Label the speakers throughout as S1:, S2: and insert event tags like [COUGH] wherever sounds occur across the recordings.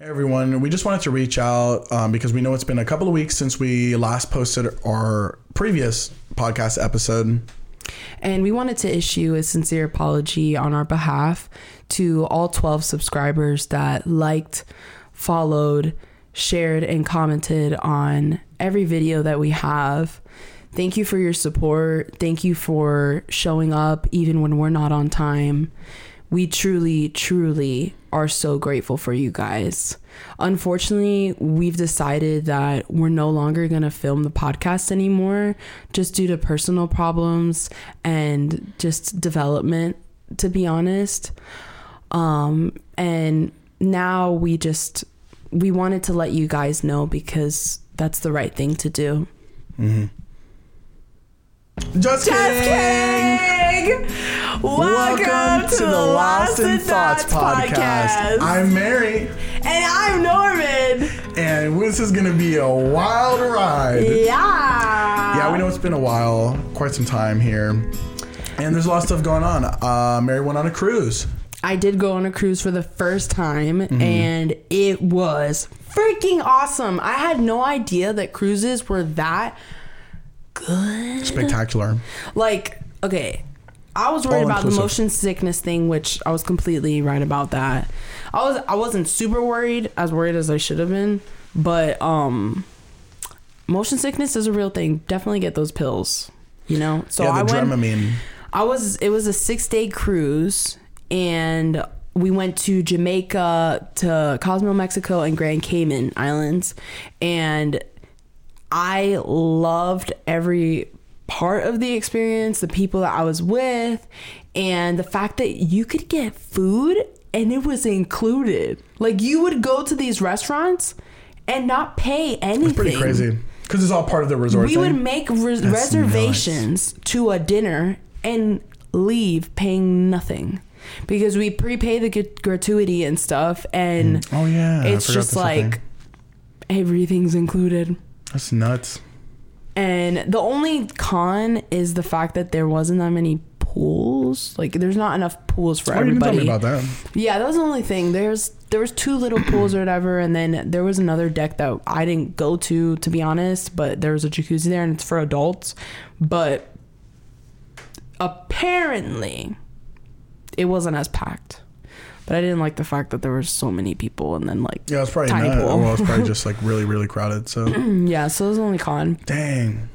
S1: Hey everyone, we just wanted to reach out um, because we know it's been a couple of weeks since we last posted our previous podcast episode.
S2: And we wanted to issue a sincere apology on our behalf to all 12 subscribers that liked, followed, shared, and commented on every video that we have. Thank you for your support. Thank you for showing up even when we're not on time. We truly, truly are so grateful for you guys. Unfortunately, we've decided that we're no longer going to film the podcast anymore just due to personal problems and just development, to be honest. Um, and now we just we wanted to let you guys know because that's the right thing to do.
S1: Just,
S2: Just
S1: kidding!
S2: kidding! Welcome, to, the Lost in Thoughts podcast.
S1: I'm Mary,
S2: and I'm Norman.
S1: and this is gonna be a wild ride.
S2: Yeah.
S1: Yeah, we know it's been a while, quite some time here, and there's a lot of stuff going on. Uh, Mary went on a cruise.
S2: I did go on a cruise for the first time and it was freaking awesome. I had no idea that cruises were that good.
S1: Spectacular.
S2: Like, okay, I was worried about the motion sickness thing, which I was completely right about that. I was I wasn't super worried, as worried as I should have been, but um motion sickness is a real thing. Definitely get those pills, you know? So
S1: yeah,
S2: I
S1: the
S2: went
S1: Dramamine.
S2: I was it was a 6-day cruise and we went to Jamaica, to Cozumel, Mexico and Grand Cayman Islands and I loved every part of the experience, the people that I was with, and the fact that you could get food and it was included. Like you would go to these restaurants and not pay anything.
S1: It's pretty crazy because it's all part of the resort.
S2: We
S1: thing.
S2: would make res- reservations to a dinner and leave paying nothing because we prepay the gr- gratuity and stuff, and mm.
S1: Oh yeah,
S2: it's just
S1: that's a thing.
S2: like everything's included.
S1: That's nuts.
S2: And the only con is the fact that there wasn't that many pools. Like there's not enough pools for
S1: Oh, you didn't tell
S2: everybody.
S1: me about that.
S2: Yeah, that was the only thing. There's there was two little pools or whatever, and then there was another deck that I didn't go to to be honest, but there was a jacuzzi there and it's for adults. But apparently it wasn't as packed. But I didn't like the fact that there were so many people and then like
S1: Yeah, it's probably
S2: Tiny
S1: not.
S2: pool.
S1: Well, it's probably [LAUGHS] just like really, really crowded. So [CLEARS THROAT]
S2: yeah, so it was the only con.
S1: dang.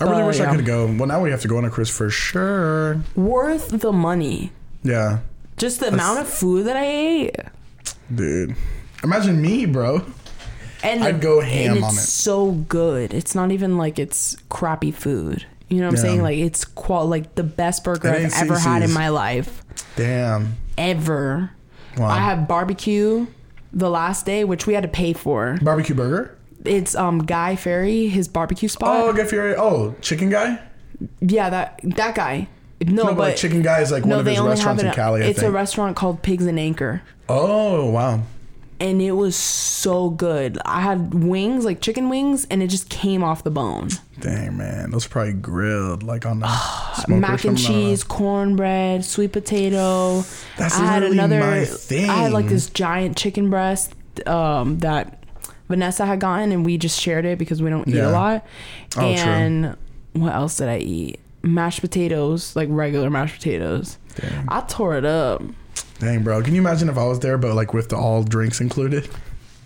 S1: I really wish I could go. Well, now we have to go on a cruise for sure.
S2: Worth the money.
S1: Yeah,
S2: Just the
S1: That's-
S2: amount of food that I ate.
S1: dude. Imagine me, bro.
S2: And
S1: I'd go ham on it.
S2: so good. It's not even like it's crappy food. You know what I'm
S1: Yeah.
S2: saying? Like it's qual like the best burger I've ever had in my life.
S1: Damn.
S2: Ever.
S1: Wow.
S2: I had barbecue the last day, which we had to pay for.
S1: Barbecue burger.
S2: It's um Guy Ferry, his barbecue spot.
S1: Oh, Guy Fieri. Oh, chicken guy.
S2: yeah, that that guy. No,
S1: No, but,
S2: but
S1: chicken guy is like
S2: no,
S1: one of his
S2: have
S1: restaurants
S2: it.
S1: in Cali. I
S2: it's a restaurant called Pigs and Anchor.
S1: oh wow.
S2: And it was so good. I had wings, like chicken wings, and it just came off the bone.
S1: Dang man, those probably grilled like on the [SIGHS]
S2: Mac and
S1: something, I don't
S2: cheese, cornbread, sweet potato.
S1: That's
S2: I had another.
S1: my thing.
S2: I had like this giant chicken breast um, that Vanessa had gotten, and we just shared it because we don't eat a lot.
S1: Oh, true.
S2: and what else did I eat? Mashed potatoes, like regular mashed potatoes.
S1: Dang.
S2: I tore it up.
S1: Dang, bro. Can you imagine if I was there, but like with the all drinks included?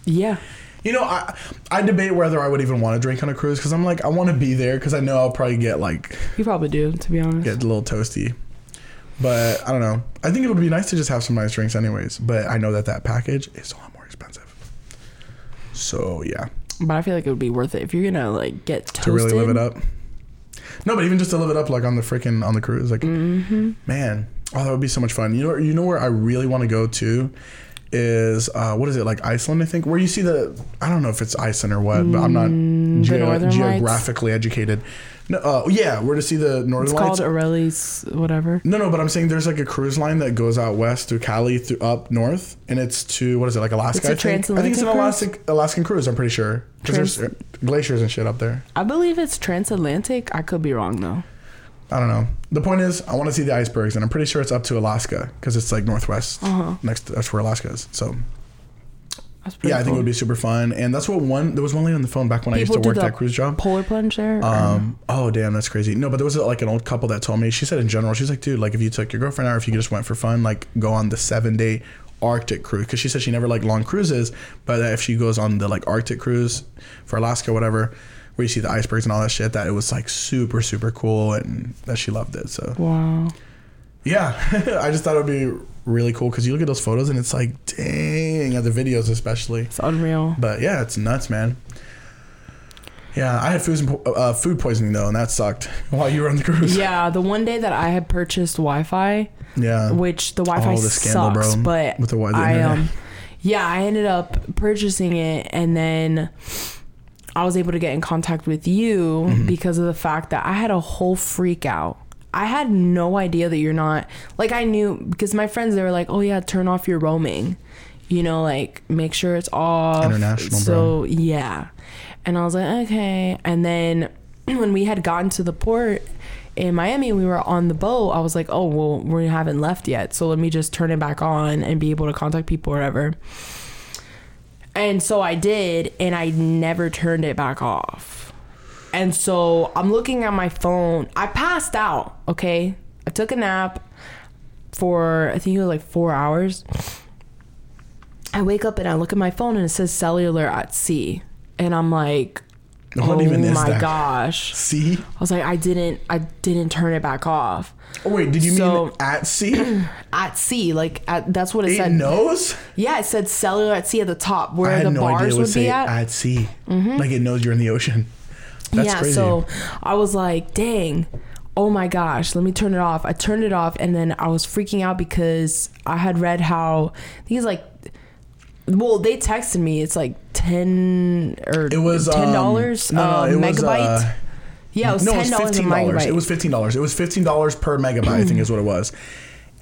S2: Yeah.
S1: You know, I I debate whether I would even want to drink on a cruise because I'm like I want to be there because I know I'll probably get like
S2: You probably do, to be honest.
S1: get a little toasty. But I don't know. I think it would be nice to just have some nice drinks, anyways. But I know that that package is a lot more expensive. So yeah,
S2: But I feel like it would be worth it if you're gonna like get toasted.
S1: to really live it up. No, but even just to live it up, like on the freaking on the cruise, like
S2: Mm-hmm.
S1: man, oh that would be so much fun. You know, you know where I really want to go to is uh, what is it like Iceland? I think where you see the I don't know if it's Iceland or what, but I'm not
S2: Mm, the
S1: geo-
S2: Northern Lights?
S1: geographically educated. No, uh, yeah, we're to see the Northern
S2: It's
S1: Lights.
S2: called Aureli's whatever.
S1: No, no, but I'm saying there's like a cruise line that goes out west through Cali through up north, and it's to what is it like Alaska?
S2: It's a
S1: I think. I think it's an Alaskan Alaskan cruise. I'm pretty sure because
S2: Trans-
S1: there's uh, glaciers and shit up there.
S2: I believe it's transatlantic. I could be wrong though.
S1: I don't know. The point is, I want to see the icebergs, and I'm pretty sure it's up to Alaska because it's like northwest.
S2: Uh-huh.
S1: Next, that's where Alaska is. So, Yeah, I think it would be super fun. And that's what one there was one lady on the phone back when I used
S2: People
S1: to work that cruise job.
S2: Polar plunge there.
S1: Um, oh damn, that's crazy. No, but there was like an old couple that told me. She said in general, she's like, dude, like if you took your girlfriend out, or if you just went for fun, like go on the seven day Arctic cruise, because she said she never liked long cruises, but if she goes on the like Arctic cruise for Alaska, whatever, where you see the icebergs and all that shit, that it was like super super cool, and that she loved it. So
S2: wow.
S1: yeah, [LAUGHS] I just thought it would be really cool because you look at those photos and it's like, dang, at the videos especially.
S2: It's unreal.
S1: But yeah, it's nuts, man. Yeah, I had food uh, food poisoning though, and that sucked [LAUGHS] while you were on the cruise.
S2: Yeah, the one day that I had purchased Wi-Fi,
S1: Yeah.
S2: which the Wi-Fi
S1: Oh, the scandal,
S2: sucks,
S1: bro,
S2: but
S1: with the the
S2: I
S1: internet.
S2: um, yeah, I ended up purchasing it, and then I was able to get in contact with you
S1: Mm-hmm.
S2: because of the fact that I had a whole freak out. I had no idea that you're not like I knew because my friends they were like, "Oh yeah, turn off your roaming." You know, like make sure it's off.
S1: International,
S2: So, yeah. And I was like, "Okay." And then [CLEARS THROAT] when we had gotten to the port in Miami, we were on the boat. I was like, "Oh, well, we haven't left yet. So let me just turn it back on and be able to contact people or whatever." And so I did, and I never turned it back off. And so I'm looking at my phone. I passed out, okay? I took a nap for, I think it was like four hours. I wake up and I look at my phone and it says cellular at sea. And I'm like,
S1: What
S2: oh
S1: even is
S2: my
S1: that?
S2: gosh.
S1: See?
S2: I was like, I didn't, I didn't turn it back off.
S1: Oh wait, did you
S2: So-
S1: mean at sea? [CLEARS THROAT]
S2: At sea, like at, that's what it
S1: It
S2: said.
S1: knows.
S2: Yeah, it said cellular at sea at the top where the
S1: no
S2: bars
S1: it would
S2: would
S1: say
S2: be at.
S1: at sea. Mm-hmm. Like it knows you're in the ocean. That's
S2: yeah,
S1: crazy.
S2: so I was like, dang, oh my gosh, let me turn it off. I turned it off and then I was freaking out because I had read how I think it's like well, they texted me it's like ten or
S1: it was
S2: ten dollars
S1: um, no,
S2: uh,
S1: it was,
S2: megabyte.
S1: uh,
S2: yeah, it was
S1: no, it
S2: ten
S1: was
S2: dollars a
S1: fifteen dollars.
S2: megabyte.
S1: It was fifteen dollars. It was fifteen dollars per megabyte. I think is what it was.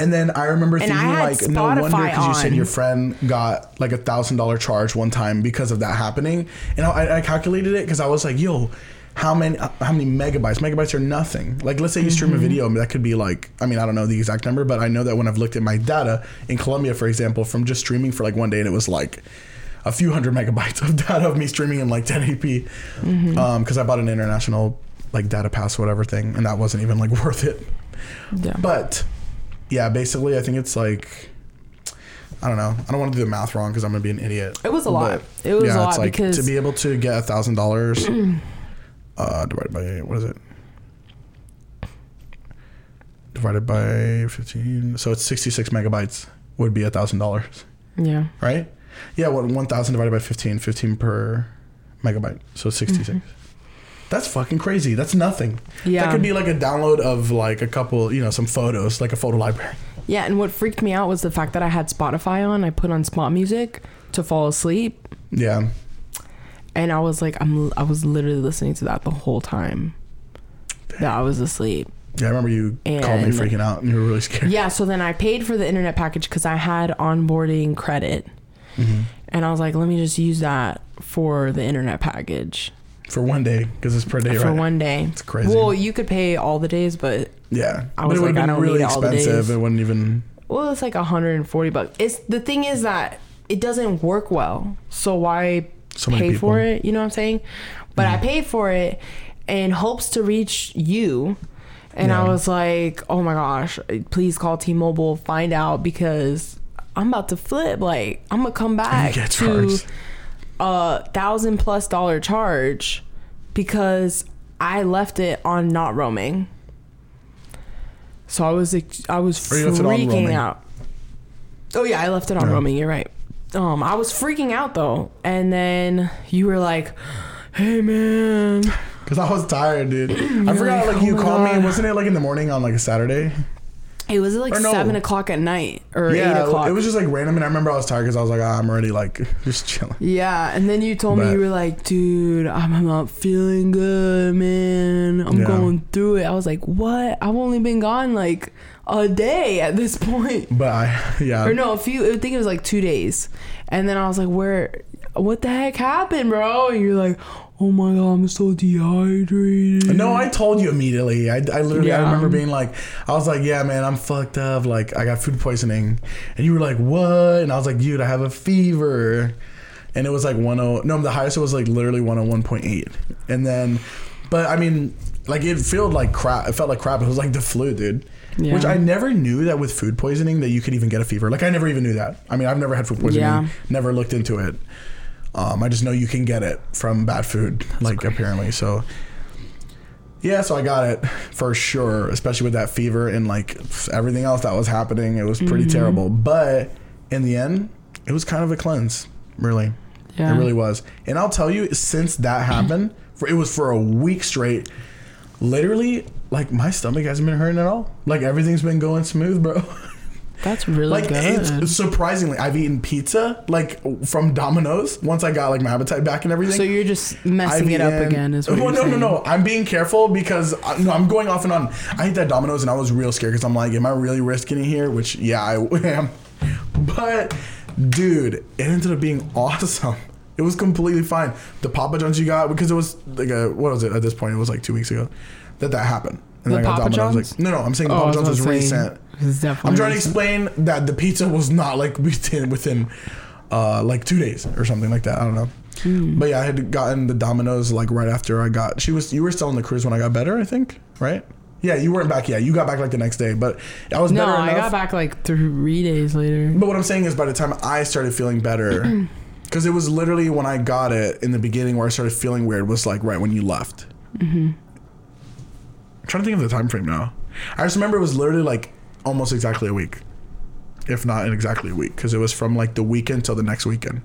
S1: And then I remember
S2: And I
S1: thinking
S2: had
S1: like, no wonder because you said your friend got like a thousand dollar charge one time because of that happening. And I, I calculated it because I was like, yo. How many how many megabytes? Megabytes are nothing. Like let's say you stream a
S2: Mm-hmm.
S1: video, that could be like I mean I don't know the exact number, but I know that when I've looked at my data in Colombia, for example, from just streaming for like one day, and it was like a few hundred [LAUGHS] megabytes of data of me streaming in like 1080p
S2: Mm-hmm.
S1: because I bought an international like data pass whatever thing, and that wasn't even like [LAUGHS] worth it.
S2: yeah.
S1: But yeah, basically, I think it's like I don't know. I don't want to do the math wrong because I'm gonna be an idiot.
S2: It was a lot.
S1: But,
S2: It was a
S1: it's
S2: lot
S1: like
S2: because
S1: to be able to get a thousand dollars [CLEARS THROAT] uh divided by what is it? Divided by fifteen, so it's sixty-six megabytes would be a thousand dollars,
S2: yeah.
S1: right? Yeah, what one thousand divided by 15, 15 per megabyte, so 66
S2: Mm-hmm.
S1: That's fucking crazy. That's nothing.
S2: Yeah.
S1: That could be like a download of like a couple, you know, some photos, like a photo library.
S2: Yeah, and what freaked me out was the fact that I had Spotify on. I put on spot music to fall asleep,
S1: Yeah.
S2: And I was like, I'm, I was literally listening to that the whole time that I was asleep.
S1: Yeah, I remember you called me freaking out and you were really scared.
S2: Yeah, so then I paid for the internet package because I had onboarding credit,
S1: Mm-hmm.
S2: and I was like, let me just use that for the internet package
S1: For one day, because it's per day, right?
S2: for
S1: right?
S2: one day.
S1: It's crazy.
S2: Well, you could pay all the days, but
S1: yeah.
S2: I
S1: but
S2: was
S1: it
S2: like, I don't
S1: really
S2: need all the
S1: expensive.
S2: days.
S1: It wouldn't even.
S2: well, it's like 140 bucks. It's the thing is that it doesn't work well, so why
S1: So
S2: pay
S1: people.
S2: for it? You know what I'm saying? But I
S1: Mhm.
S2: paid for it in hopes to reach you. And I was like, oh my gosh, please call T Mobile, find out because I'm about to flip. Like, I'm going to come back to a thousand plus dollar charge because I left it on not roaming. So I was I was
S1: Or you left it on
S2: freaking
S1: roaming.
S2: out. Oh yeah, I left it on
S1: Yeah.
S2: roaming. You're right. Um, I was freaking out though, and then you were like, "Hey man,
S1: Because I was tired, dude. [CLEARS THROAT] I forgot,
S2: like,
S1: like, you
S2: "Oh my
S1: called me. Wasn't it like in the morning on like a Saturday?
S2: it was like
S1: no.
S2: seven o'clock at night or
S1: yeah.
S2: eight o'clock."
S1: It was just like random. And I remember I was tired because I was like, ah, I'm already like [LAUGHS] just chilling.
S2: yeah, and then you told me you were like, "Dude, I'm not feeling good, man. I'm
S1: Yeah.
S2: going through it." I was like, "What? I've only been gone like a day at this point."
S1: But I, yeah.
S2: or no, a few. I think it was like two days, and then I was like, "Where? What the heck happened, bro?" And you're like, "Oh my god, I'm so dehydrated."
S1: No, I told you immediately. I, I literally, I remember being like, I was like, yeah, man, I'm fucked up. Like, I got food poisoning. And you were like, what? And I was like, dude, I have a fever. and it was like 10 no the highest was like literally 101.8 and then but i mean like it felt like crap it felt like crap it was like the flu dude
S2: Yeah.
S1: which i never knew that with food poisoning that you could even get a fever like i never even knew that i mean i've never had food poisoning
S2: Yeah.
S1: never looked into it um, i just know you can get it from bad food like apparently so yeah so i got it for sure especially with that fever and like everything else that was happening it was pretty
S2: Mhm.
S1: terrible but in the end it was kind of a cleanse really
S2: yeah.
S1: it really was. And I'll tell you, since that happened, for it was for a week straight. Literally, like my stomach hasn't been hurting at all. Like everything's been going smooth, bro. [LAUGHS]
S2: That's really
S1: like
S2: good.
S1: it's surprisingly, I've eaten pizza like from Domino's once I got like my appetite back and everything.
S2: so you're just messing
S1: I've
S2: it up again, is what
S1: well, [LAUGHS] oh,
S2: you're
S1: no,
S2: saying.
S1: no, no. I'm being careful because I, no, I'm going off and on. I ate that Domino's and I was real scared because I'm like, am I really risking it here? Which, yeah, I [LAUGHS] am. But, dude, it ended up being awesome. It was completely fine. The Papa John's you got because it was like a what was it at this point? It was like two weeks ago that that happened. And
S2: The
S1: then I got
S2: Papa
S1: Domino's.
S2: John's?
S1: Like, no, no, I'm saying the
S2: Oh, I
S1: Papa
S2: was
S1: John's
S2: say,
S1: recent.
S2: It's definitely
S1: I'm trying to
S2: recent.
S1: explain that the pizza was not like within within uh, like two days or something like that. I don't know.
S2: Mm.
S1: But yeah, I had gotten the Domino's like right after I got. She was you were still on the cruise when I got better, I think, right? Yeah, you weren't back yet. You got back like the next day, but I was
S2: No,
S1: better
S2: I got back like three days later.
S1: But what I'm saying is, by the time I started feeling better, [CLEARS THROAT] because it was literally when I got it in the beginning where I started feeling weird was like right when you left. I'm trying to think of the time frame now. I just remember it was literally like almost exactly a week, if not in exactly a week, because it was from like the weekend till the next weekend.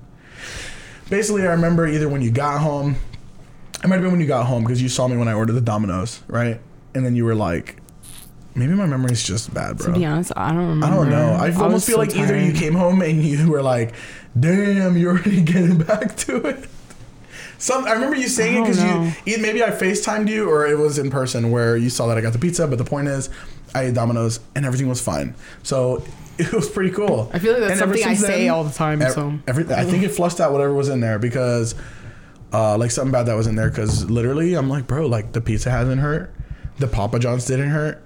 S1: Basically, I remember either when you got home, it might have been when you got home because you saw me when I ordered the Domino's, right? And then you were like, maybe my memory's just bad, bro.
S2: To be honest, I don't remember.
S1: I don't know. I
S2: was
S1: almost feel
S2: so
S1: like either you came home and you were like, "Damn, you're already [LAUGHS] getting back to it." Some I remember you saying it because you either maybe I Facetimed you or it was in person where you saw that I got the pizza. But the point is, I ate Domino's and everything was fine. So [LAUGHS] it was pretty cool.
S2: I feel like that's
S1: And
S2: something I say
S1: then,
S2: all the time.
S1: Ev-
S2: so
S1: every, I think it flushed out whatever was in there because, uh, like something bad that was in there. Because literally, I'm like, bro, like the pizza hasn't hurt, the Papa John's didn't hurt.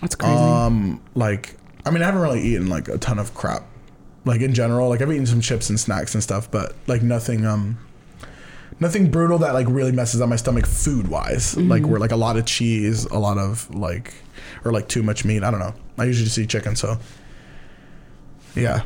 S2: that's crazy.
S1: Um, like, I mean, I haven't really eaten like a ton of crap, like in general. Like, I've eaten some chips and snacks and stuff, but like nothing, um, nothing brutal that like really messes up my stomach food wise. Like,
S2: Mhm.
S1: where like a lot of cheese, a lot of like, or like too much meat. I don't know. I usually just eat chicken, so yeah.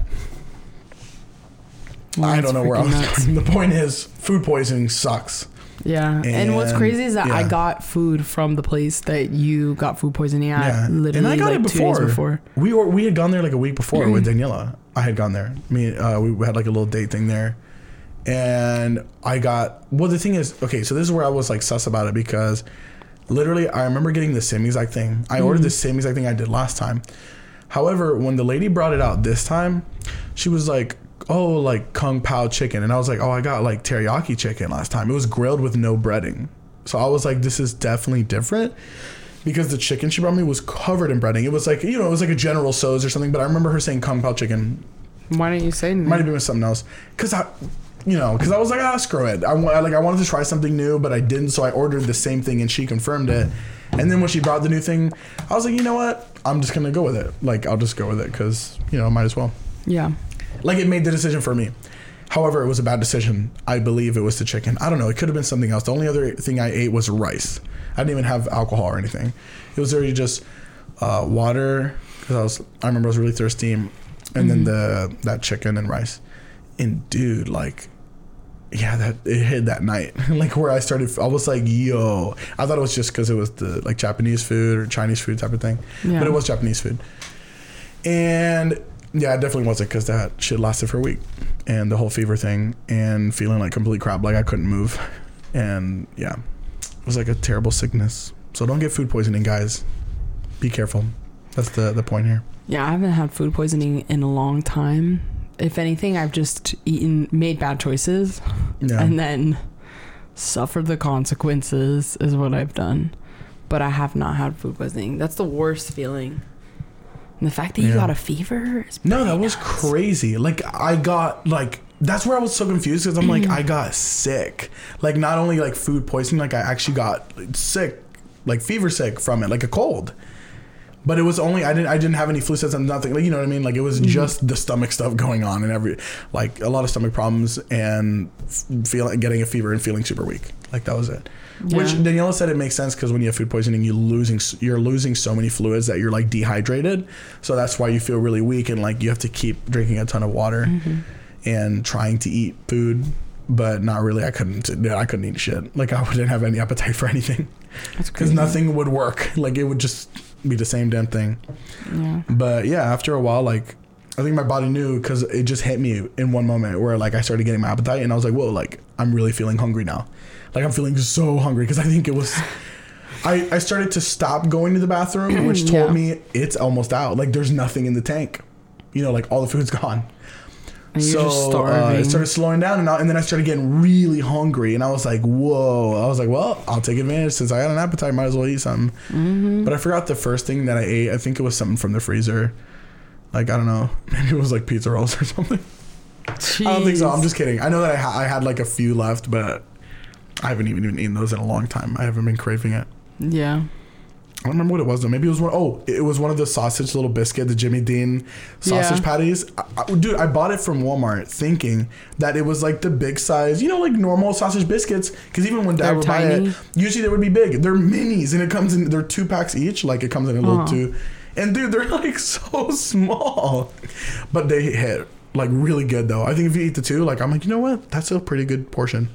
S2: Well,
S1: I don't know where I was
S2: nuts.
S1: going. [LAUGHS] The point is, food poisoning sucks.
S2: Yeah, and, what's crazy is that I got food from the place that you got food poisoning at.
S1: Yeah.
S2: literally
S1: And I got
S2: like
S1: it
S2: two days
S1: before.
S2: before.
S1: We were we had gone there like a week before with Daniela. I had gone there. Me, uh, we had like a little date thing there, and I got. Well, the thing is, okay, so this is where I was like sus about it because, literally, I remember getting the same exact thing. I ordered the same exact thing I did last time. However, when the lady brought it out this time, she was like, "Oh, like kung pao chicken," and I was like, "Oh, I got like teriyaki chicken last time. It was grilled with no breading." So I was like, "This is definitely different." because the chicken she brought me was covered in breading. It was like you know, it was like a General Tso's or something. But I remember her saying kung pao chicken.
S2: Why didn't you say anything?
S1: Might have been with something else. Cause I, you know, cause I was like, ah, screw it. I like I wanted to try something new, but I didn't. So I ordered the same thing, and she confirmed it. And then when she brought the new thing, I was like, you know what? I'm just gonna go with it. Like I'll just go with it, cause you know, might as well.
S2: yeah,
S1: Like it made the decision for me. However, it was a bad decision. I believe it was the chicken. I don't know. It could have been something else. The only other thing I ate was rice. I didn't even have alcohol or anything. It was already just uh, water because I was. I remember I was really thirsty, and then the that chicken and rice. And dude, like, yeah, that it hit that night. [LAUGHS] like where I started, I was like, yo. I thought it was just because it was the like Japanese food or Chinese food type of thing,
S2: yeah.
S1: but it was Japanese food. And yeah, it definitely wasn't because that shit lasted for a week and the whole fever thing and feeling like complete crap, like I couldn't move. And yeah, it was like a terrible sickness. So don't get food poisoning, guys. Be careful. That's the, the point here.
S2: Yeah, I haven't had food poisoning in a long time. If anything, I've just eaten, made bad choices,
S1: Yeah.
S2: and then suffered the consequences. Is what I've done. But I have not had food poisoning. That's the worst feeling. And the fact that you
S1: Yeah.
S2: got a fever. Is
S1: No, that
S2: pretty
S1: was crazy. Like I got like that's where I was so confused because I'm like [CLEARS THROAT] I got sick. Like not only like food poisoning, like I actually got sick, like fever sick from it, like a cold. But it was only I didn't I didn't have any flu symptoms, nothing like you know what I mean. Like it was
S2: Mm-hmm.
S1: just the stomach stuff going on and every like a lot of stomach problems and feeling getting a fever and feeling super weak. Like that was it. Which Daniela said it makes sense because when you have food poisoning, you losing you're losing so many fluids that you're like dehydrated. So that's why you feel really weak and like you have to keep drinking a ton of water
S2: Mm-hmm.
S1: and trying to eat food, but not really. I couldn't. yeah, I couldn't eat shit. Like I didn't have any appetite for anything because [LAUGHS] nothing would work. Like it would just be the same damn thing.
S2: Yeah.
S1: But yeah, after a while, like I think my body knew because it just hit me in one moment where like I started getting my appetite and I was like, whoa, like I'm really feeling hungry now. Like I'm feeling so hungry because I think it was. I, I started to stop going to the bathroom, which [CLEARS THROAT] told
S2: Yeah.
S1: me it's almost out. Like there's nothing in the tank. You know, like all the food's [LAUGHS] gone.
S2: And you're
S1: so
S2: just
S1: uh, it started slowing down, and, I, and then I started getting really hungry, and I was like, "Whoa!" I was like, "Well, I'll take advantage since I got an appetite. Might as well eat something."
S2: Mm-hmm.
S1: But I forgot the first thing that I ate. I think it was something from the freezer. Like I don't know, [LAUGHS] maybe it was like pizza rolls or something. I don't think so. I'm just kidding. I know that I, ha- I had like a few left, but I haven't even even eaten those in a long time. I haven't been craving it.
S2: Yeah.
S1: I don't remember what it was though. Maybe it was one oh it was one of the sausage little biscuit, the Jimmy Dean sausage
S2: Yeah.
S1: patties. I, I- dude, I bought it from Walmart thinking that it was like the big size, you know, like normal sausage biscuits. Because even when Dad would buy it, usually they would be big. They're minis, and it comes in. They're two packs each. Like it comes in a little
S2: Uh-huh.
S1: two, and dude, they're [LAUGHS] like so small, but they hit like really good though. I think if you eat the two, like I'm like, you know what, that's a pretty good portion.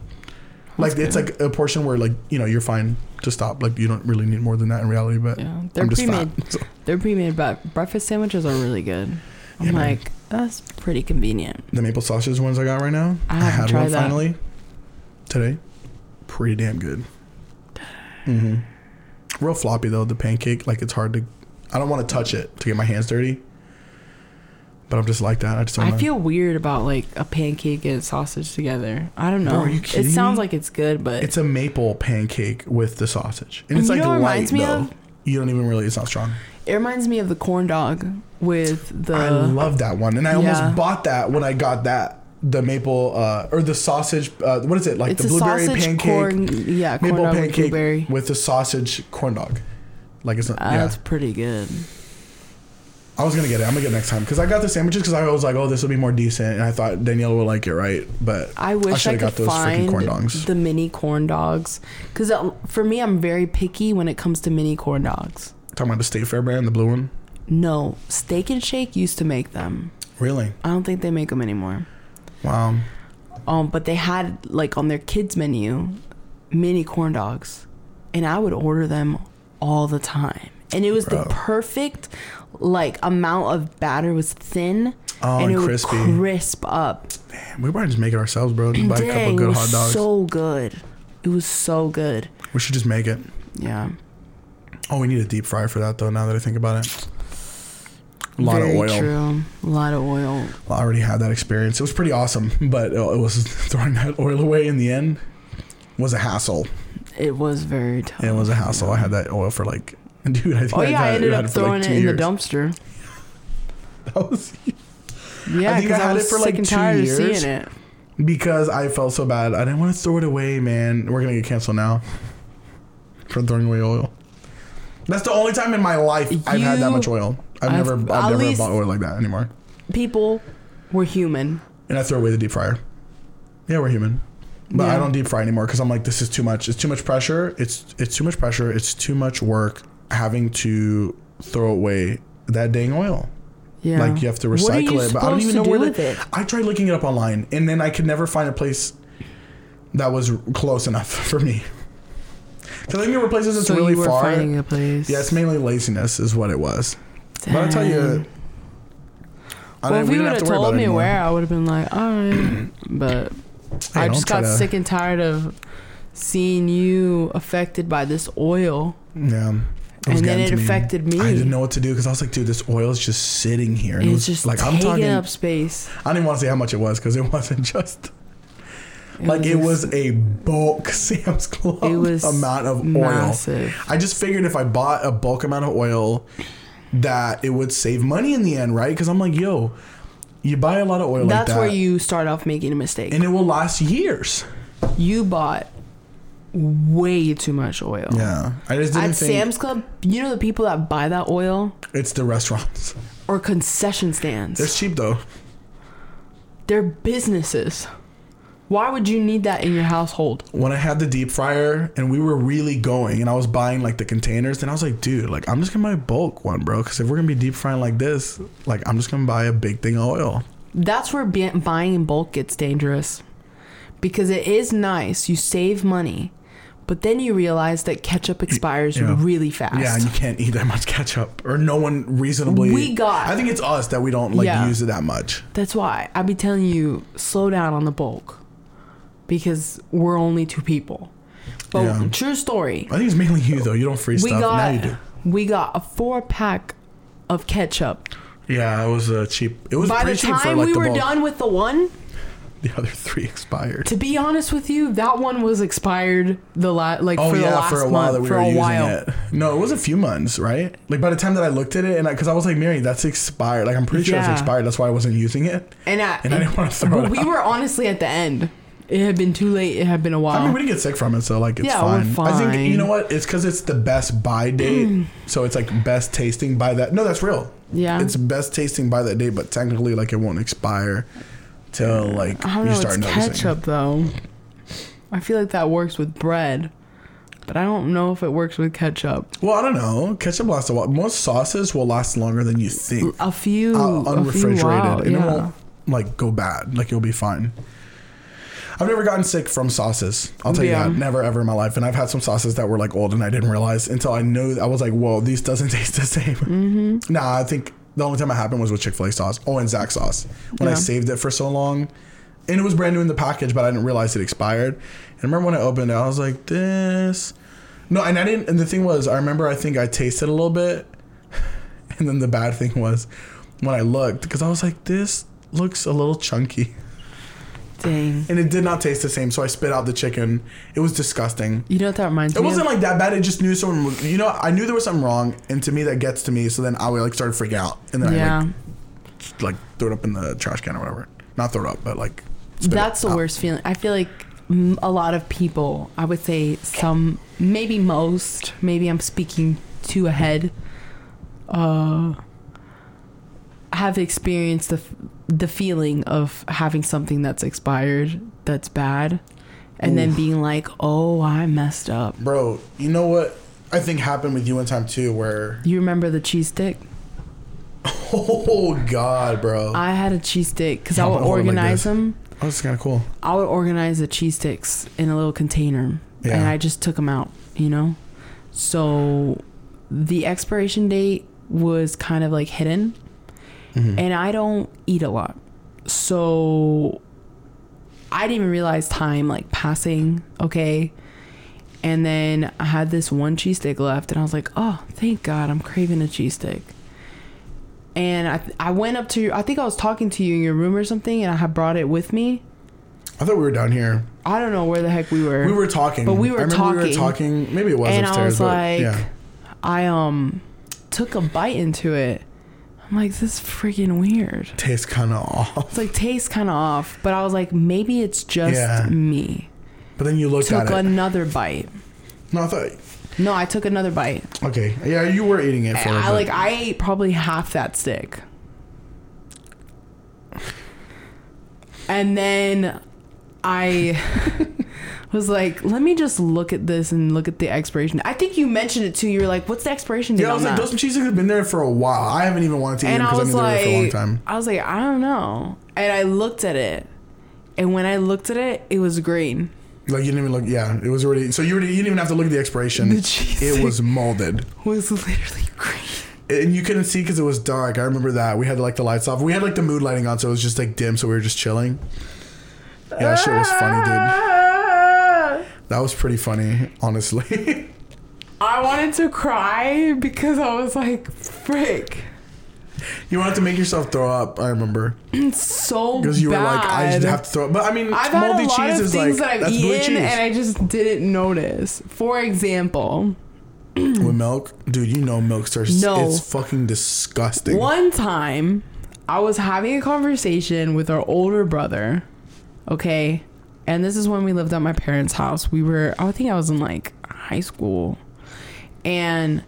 S1: Like
S2: That's
S1: it's like a portion where like you know you're fine to stop. Like you don't really need more than that in reality, but.
S2: Yeah. They're pre-made.
S1: fat. [LAUGHS] So,
S2: They're pre-made, but breakfast sandwiches are really good. I'm
S1: Yeah, man.
S2: like, that's pretty convenient.
S1: the maple sausage ones I got right now.
S2: I
S1: I, had one
S2: that.
S1: finally today. Pretty damn good. Mm-hmm. Real floppy though. The pancake, like it's hard to. I don't want to touch it to get my hands dirty. But I'm just like that. I just don't
S2: I
S1: know.
S2: feel weird about like a pancake and sausage together. I don't
S1: Bro,
S2: know.
S1: are you kidding it
S2: sounds
S1: me?
S2: like it's good, but
S1: it's a maple pancake with the sausage, and, it's
S2: you
S1: like
S2: know what it
S1: light
S2: reminds me
S1: though.
S2: of?
S1: You don't even really. It's not strong.
S2: it reminds me of the corn dog with the
S1: I love that one, and I
S2: yeah.
S1: almost bought that when I got that the maple uh, or the sausage. Uh, what is it like?
S2: it's
S1: the
S2: a
S1: blueberry
S2: sausage
S1: pancake.
S2: corn yeah corn
S1: maple
S2: dog with
S1: pancake
S2: blueberry.
S1: with the sausage corn dog. Like it's not.
S2: Ah,
S1: yeah,
S2: That's pretty good.
S1: I was gonna get it. I'm gonna get it next time because I got the sandwiches because I was like, oh, this will be more decent, and I thought Danielle would like it, right? But
S2: I wish I, could
S1: got those freaking
S2: find
S1: corn dogs.
S2: the mini corn dogs because for me, I'm very picky when it comes to mini corn dogs.
S1: talking about the State Fair brand, the blue one.
S2: No, Steak and Shake used to make them.
S1: Really?
S2: I don't think they make them anymore.
S1: Wow.
S2: Um, but they had like on their kids menu, mini corn dogs, and I would order them all the time. And it was the perfect like amount of batter was thin,
S1: Oh,
S2: and
S1: and
S2: it
S1: crispy.
S2: would crisp up.
S1: Man, we might just make it ourselves, bro. Just buy a couple of good hot dogs.
S2: so good. It was so good.
S1: we should just make it.
S2: Yeah.
S1: Oh, we need a deep fryer for that though. Now that I think about it, a lot
S2: Very
S1: of oil.
S2: True. A lot of oil.
S1: I already had that experience. It was pretty awesome, but uh, it was [LAUGHS] throwing that oil away in the end was a hassle.
S2: It was very tough.
S1: It was a hassle. I had that oil for like, [LAUGHS] dude. I think
S2: Oh
S1: I
S2: yeah, I ended up
S1: it for like
S2: throwing it in
S1: years.
S2: the dumpster. [LAUGHS]
S1: That was [LAUGHS]
S2: Yeah,
S1: I think I
S2: because I,
S1: had
S2: was
S1: it for,
S2: sick
S1: like,
S2: and
S1: two
S2: tired
S1: years.
S2: of seeing it.
S1: because I felt so bad. I didn't want to throw it away, man. We're gonna get canceled now for throwing away oil. That's the only time in my life I've had that much oil. I've,
S2: I've-
S1: never, I've never bought oil like that anymore.
S2: People were human.
S1: And I throw away the deep fryer. Yeah, we're human, but I don't deep fry anymore because I'm like, this is too much. It's too much pressure. It's it's too much pressure. It's too much work having to throw away that dang oil.
S2: Yeah.
S1: Like you have to
S2: What are you
S1: recycle it, but I don't even
S2: to
S1: know
S2: do
S1: where
S2: it?
S1: I tried looking it up online, and then I could never find a place that was close enough [LAUGHS] for me. Because I think there were places that's
S2: so
S1: really far.
S2: finding a place.
S1: Yeah, it's mainly laziness, is what it was. But I'll tell you, I
S2: well, if you would
S1: have
S2: have
S1: to
S2: told me
S1: anymore.
S2: where, I would have been like, all right. [CLEARS THROAT] but
S1: Hey,
S2: I just got
S1: to-
S2: sick and tired of seeing you affected by this oil,
S1: Yeah. It was
S2: and then it
S1: me.
S2: affected me.
S1: I didn't know what to do because I was like, dude, this oil is just sitting here. And it
S2: It's
S1: was
S2: just
S1: like I'm
S2: taking
S1: talking.
S2: up space.
S1: I didn't want to say how much it was because it [LAUGHS] wasn't just
S2: It
S1: like it
S2: just
S1: was a bulk [LAUGHS] Sam's Club
S2: It was
S1: amount of oil.
S2: massive.
S1: I just figured if I bought a bulk amount of oil, that it would save money in the end, right? Because I'm like, yo, you buy a lot of oil like
S2: That's
S1: that,
S2: where you start off making a mistake.
S1: and it will last years.
S2: you bought way too much oil.
S1: Yeah, I just didn't
S2: At
S1: think
S2: Sam's Club, you know the people that buy that oil
S1: it's the restaurants.
S2: or concession stands.
S1: It's cheap though.
S2: They're businesses. Why would you need that in your household?
S1: When I had the deep fryer and we were really going, and I was buying like the containers, then I was like, dude, like I'm just gonna buy a bulk one, bro. Because if we're gonna be deep frying like this, like I'm just gonna buy a big thing of oil.
S2: That's where bu- buying in bulk gets dangerous. Because it is nice, you save money, but then you realize that ketchup expires
S1: yeah.
S2: really fast.
S1: Yeah, and you can't eat that much ketchup, or no one reasonably.
S2: We got-
S1: I think it's us that we don't like
S2: Yeah.
S1: use it that much.
S2: That's why I be telling you slow down on the bulk because we're only two people. But
S1: Yeah.
S2: true story.
S1: I think it's mainly you though. You don't freeze
S2: We
S1: stuff. now you do.
S2: we got a four pack of ketchup.
S1: Yeah, it was uh, cheap. It was
S2: By the
S1: pretty cheap for
S2: time
S1: like
S2: we
S1: the
S2: were
S1: bulk.
S2: done with the one,
S1: The other three expired.
S2: to be honest with you, that one was expired the la- like
S1: Oh
S2: for the last
S1: for a while
S2: month
S1: that we
S2: for
S1: were
S2: a
S1: using
S2: while.
S1: it. No, it was a few months, right? Like by the time that I looked at it, and because I, was like, Mary, that's expired. Like I'm pretty sure
S2: Yeah.
S1: it's expired. That's why I wasn't using it.
S2: And, I,
S1: And I didn't wanna throw
S2: But
S1: it
S2: we
S1: out.
S2: were honestly at the end. It had been too late. It had been a while.
S1: I mean, we didn't get sick from it, so like it's
S2: Yeah, we're
S1: fine. I think you know what? It's because it's the best buy date, mm. so it's like best tasting by that. No, that's real.
S2: yeah.
S1: It's best tasting by that date, but technically, like it won't expire till like
S2: I don't
S1: you
S2: know.
S1: start
S2: It's
S1: noticing.
S2: ketchup though. I feel like that works with bread, but I don't know if it works with ketchup.
S1: Well, I don't know. Ketchup lasts a while. Most sauces will last longer than you think.
S2: A few,
S1: uh,
S2: a few
S1: unrefrigerated,
S2: while,
S1: and
S2: yeah.
S1: it won't like go bad. Like you'll be fine. I've never gotten sick from sauces. I'll tell
S2: Yeah.
S1: you that. Never ever in my life. And I've had some sauces that were like old and I didn't realize until I knew. I was like, whoa, these doesn't [LAUGHS] taste the same. Mm-hmm. Nah, I think the only time it happened was with Chick Fil A sauce. Oh, and Zax sauce when I saved it for so long, and it was brand new in the package, but I didn't realize it expired. And I remember when I opened it, I was like, this. No, and I didn't. And the thing was, I remember I think I tasted a little bit, [LAUGHS] and then the bad thing was when I looked because I was like, this looks a little chunky,
S2: Dang.
S1: and it did not taste the same. So I spit out the chicken. It was disgusting.
S2: You know what that reminds
S1: It
S2: me It
S1: wasn't
S2: of?
S1: like that bad. It just knew someone was. You know, I knew there was something wrong, and to me that gets to me. So then I would like start freaking out, and then I like like throw it up in the trash can or whatever. Not throw it up, but like.
S2: That's the
S1: out.
S2: worst feeling. I feel like a lot of people, I would say some, maybe most, maybe I'm speaking too ahead, uh, have experienced the, the feeling of having something that's expired that's bad and then being like, oh, I messed up.
S1: Bro, you know what I think happened with you one time too, where
S2: You remember the cheese stick?
S1: oh god, bro,
S2: I had a cheese stick because
S1: Yeah,
S2: I would
S1: hold like
S2: organize them.
S1: oh, this is kind of cool.
S2: I would organize the cheese sticks in a little container
S1: Yeah.
S2: and I just took them out, you know? So the expiration date was kind of like hidden
S1: Mhm.
S2: and I don't eat a lot. So I didn't even realize time like passing, okay? And then I had this one cheese stick left and I was like, "Oh, thank God, I'm craving a cheese stick." And I I went up to I think I was talking to you in your room or something and I had brought it with me.
S1: I thought we were down here.
S2: I don't know where the heck we were.
S1: We were talking,
S2: But we were
S1: remember We were
S2: talking.
S1: talking. Maybe it was
S2: and I was like,
S1: yeah.
S2: I um took a bite into it. I'm like, this is freaking weird.
S1: Tastes kind of off.
S2: It's like tastes kind of off, but I was like, maybe it's just
S1: Yeah.
S2: me.
S1: But then you looked
S2: Took
S1: at it.
S2: another bite.
S1: no, I thought.
S2: No, I took another bite.
S1: Okay, yeah, you were eating it for. a
S2: I,
S1: bit.
S2: like I ate probably half that stick. And then I [LAUGHS] was like, let me just look at this and look at the expiration. I think you mentioned it too. You were like, what's the expiration date
S1: Yeah, I was
S2: on
S1: like,
S2: that?
S1: those cheeses have been there for a while. I haven't even wanted to eat
S2: and
S1: them because I
S2: was
S1: knew they were there for a long time.
S2: I was like, I don't know. And I looked at it, and when I looked at it, it was green.
S1: Like you didn't even look. Yeah, it was already. So you already, you didn't even have to look at the expiration. [LAUGHS]
S2: The cheese
S1: it was molded,
S2: was literally green.
S1: and you couldn't see because it was dark. I remember that we had like the lights off. We had like the mood lighting on, so it was just like dim. So we were just chilling. Yeah, that shit was funny, dude. That was pretty funny, honestly.
S2: I wanted to cry because I was like, frick.
S1: you wanted to make yourself throw up. I remember
S2: It's so
S1: because you
S2: bad.
S1: were like, I just have to throw up. But I mean,
S2: I've had
S1: moldy
S2: a lot
S1: cheese
S2: of
S1: is
S2: things
S1: like
S2: that I've
S1: that's
S2: eaten and I just didn't notice. For example, [CLEARS THROAT]
S1: with milk, dude. You know, milk starts.
S2: No.
S1: it's fucking disgusting.
S2: one time I was having a conversation with our older brother, okay? And this is when we lived at my parents' house. We were, I think I was in like high school. And,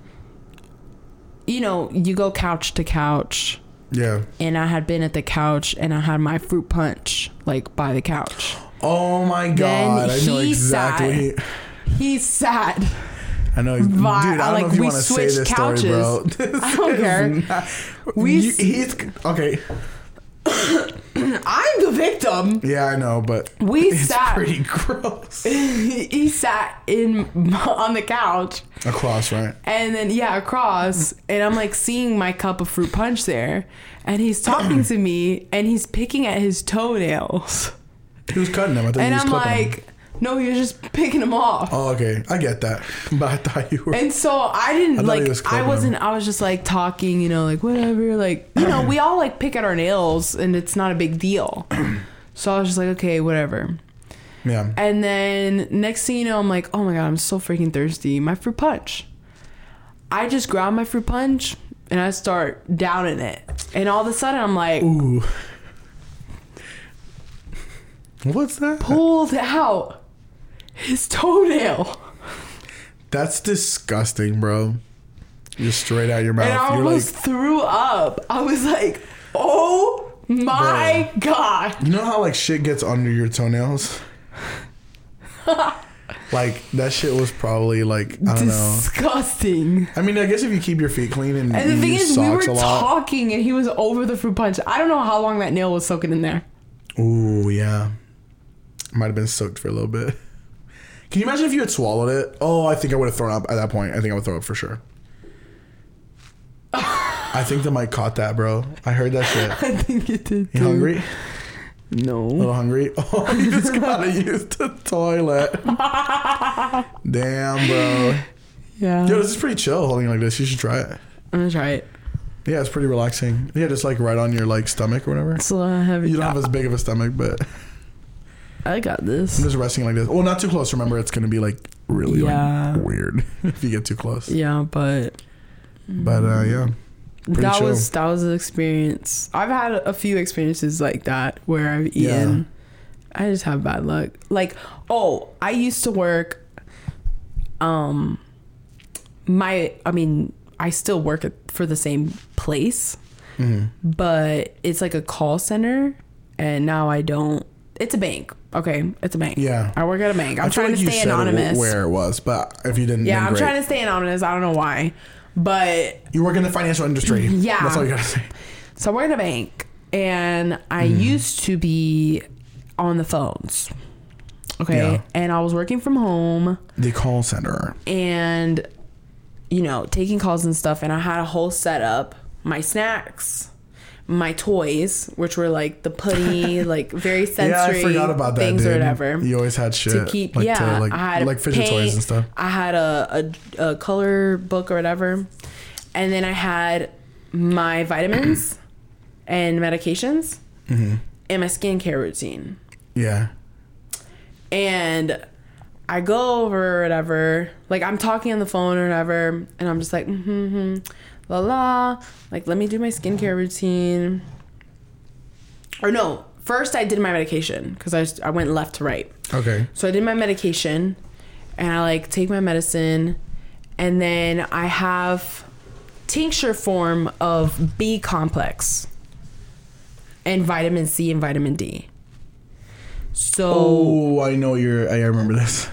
S2: you know, you go couch to couch.
S1: Yeah.
S2: And I had been at the couch and I had my fruit punch like by the couch.
S1: Oh my god! I know
S2: he
S1: exactly.
S2: sat- He sat.
S1: I know. Dude, I don't
S2: like,
S1: know if you want to say this story, bro. This [LAUGHS]
S2: I don't care.
S1: not-
S2: We
S1: You- he's okay. [COUGHS]
S2: I'm the victim.
S1: Yeah, I know, but
S2: We
S1: it's
S2: sat.
S1: pretty gross. [LAUGHS]
S2: he sat in [LAUGHS] on the couch
S1: Across, right?
S2: and then yeah across and i'm like seeing my cup of fruit punch there and he's talking to me and he's picking at his toenails
S1: He was cutting them. I thought
S2: and
S1: he was
S2: i'm
S1: clipping them.
S2: No he was just picking them off
S1: Oh, okay. I get that, [LAUGHS] but I thought you were.
S2: and so I didn't
S1: I
S2: like.
S1: was
S2: I wasn't. I was just like talking, you know, like whatever. Like you know, we all like pick at our nails, and it's not a big deal. [CLEARS THROAT] so I was just like, okay, whatever.
S1: yeah.
S2: And then next thing you know, I'm like, oh my god, I'm so freaking thirsty. My fruit punch. I just grab my fruit punch and I start downing it, and all of a sudden I'm like,
S1: Ooh. What's that?
S2: pulled out his toenail,
S1: That's disgusting, bro. Just straight out your mouth.
S2: and I
S1: You're
S2: almost
S1: like,
S2: threw up. I was like, oh my god.
S1: you know how like shit gets under your toenails? [LAUGHS] like that shit was probably like I don't know.
S2: Disgusting.
S1: I mean, I guess if you keep your feet clean and,
S2: And the thing is, we were
S1: socks a lot.
S2: talking and he was over the fruit punch. I don't know how long that nail was soaking in there.
S1: Ooh, yeah. Might have been soaked for a little bit. [LAUGHS] Can you imagine if you had swallowed it? Oh, I think I would have thrown up at that point. I think I would throw up for sure. I think the mic caught that, bro. I heard that shit. [LAUGHS]
S2: I think it did.
S1: You hungry?
S2: No.
S1: A little hungry? [LAUGHS] Oh, you [LAUGHS] just gotta use the toilet. Damn, bro.
S2: Yeah.
S1: Yo, this is pretty chill holding it like this. You should try it.
S2: I'm gonna try it.
S1: Yeah, it's pretty relaxing. Yeah, just like right on your like stomach or whatever.
S2: It's a lot heavy.
S1: You don't have as big of a stomach, but
S2: I got this.
S1: I'm just resting like this. Well, not too close. Remember, it's gonna be like really
S2: Yeah.
S1: like weird [LAUGHS] if you get too close.
S2: Yeah, but
S1: But uh, yeah, Pretty
S2: that
S1: chill.
S2: was that was an experience. I've had a few experiences like that where I've eaten. I just have bad luck. Like, oh, I used to work. Um, my, I mean, I still work at, for the same place,
S1: hmm
S2: but it's like a call center, and now I don't. It's a bank. Okay, it's a bank.
S1: yeah.
S2: I work at a bank. I'm
S1: I
S2: trying
S1: like
S2: to stay anonymous.
S1: Where it was, but if you didn't,
S2: yeah, I'm
S1: great.
S2: trying to stay anonymous. I don't know why, but
S1: You work in the financial industry. [LAUGHS]
S2: Yeah.
S1: that's all you gotta say.
S2: So I work at a bank, and I
S1: Mm-hmm.
S2: used to be on the phones. Okay,
S1: Yeah.
S2: and I was working from home,
S1: The call center.
S2: and you know, taking calls and stuff. And I had a whole setup, my snacks, my toys, which were like the putty, [LAUGHS] like very sensory
S1: yeah, I forgot about that.
S2: things
S1: dude.
S2: or whatever.
S1: You always had shit
S2: to keep,
S1: like,
S2: yeah,
S1: to, like,
S2: I had
S1: like fidget
S2: paint,
S1: toys and stuff.
S2: I had a, a, a color book or whatever, and then I had my vitamins [CLEARS THROAT] and medications
S1: hmm
S2: and my skincare routine.
S1: Yeah,
S2: And I go over or whatever, like I'm talking on the phone or whatever, and I'm just like, mm-hmm, la la, like let me do my skincare routine. Or no, first I did my medication because I, just- I went left to right.
S1: okay.
S2: So I did my medication and I like take my medicine and then I have tincture form of B complex and vitamin C and vitamin D. So
S1: Oh, I know you're. I remember this.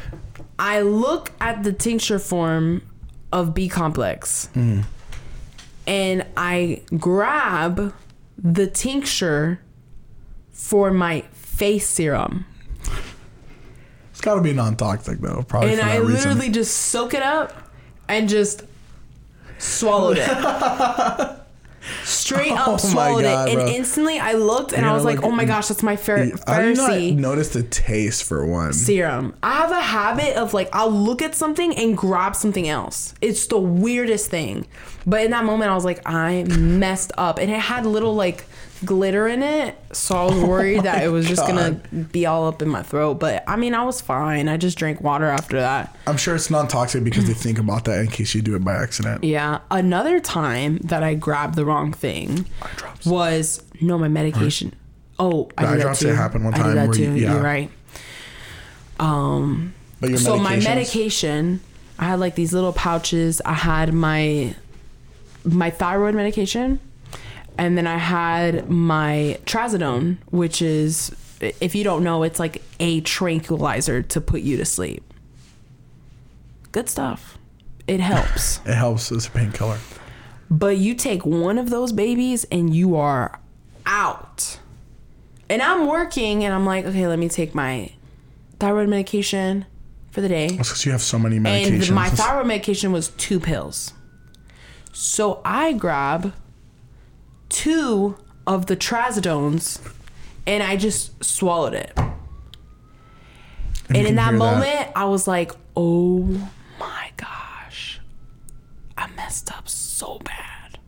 S2: I look at the tincture form of B complex
S1: Mm.
S2: and I grab the tincture for my face serum.
S1: It's got to be non-toxic though, probably
S2: and
S1: for
S2: I
S1: that
S2: literally
S1: reason.
S2: just soak it up and just swallowed it. [LAUGHS] Straight [LAUGHS] oh up
S1: Oh
S2: swallowed
S1: God,
S2: it, and instantly I looked and
S1: You're
S2: I was like, "Oh my
S1: mm,
S2: gosh, that's my fer-
S1: How do you not notice the taste for one?
S2: serum." I have a habit of like I'll look at something and grab something else. It's the weirdest thing, but in that moment I was like, "I messed up," and it had little like glitter in it, so I was worried [LAUGHS] that it was just gonna be all up in my throat. But I mean, I was fine. I just drank water after that.
S1: I'm sure it's non-toxic because they think about that in case you do it by accident.
S2: Yeah. Another time that I grabbed the wrong thing was no my medication. Oh, I
S1: The eye
S2: did that too.
S1: did happen one
S2: I
S1: time
S2: did that
S1: where
S2: too.
S1: you- yeah.
S2: You're right. Um,
S1: But your
S2: so my medication, I had like these little pouches. I had my my thyroid medication, and then I had my trazodone, which is if you don't know, it's like a tranquilizer to put you to sleep. Good stuff. It helps. [LAUGHS]
S1: It helps as a painkiller.
S2: But you take one of those babies and you are out. And I'm working and I'm like, okay, let me take my thyroid medication for the day.
S1: That's because you have so many medications.
S2: And my thyroid medication was two pills. So I grab two of the trazodones and I just swallowed it.
S1: you
S2: And in that moment, I was like, oh my gosh, I messed up so bad.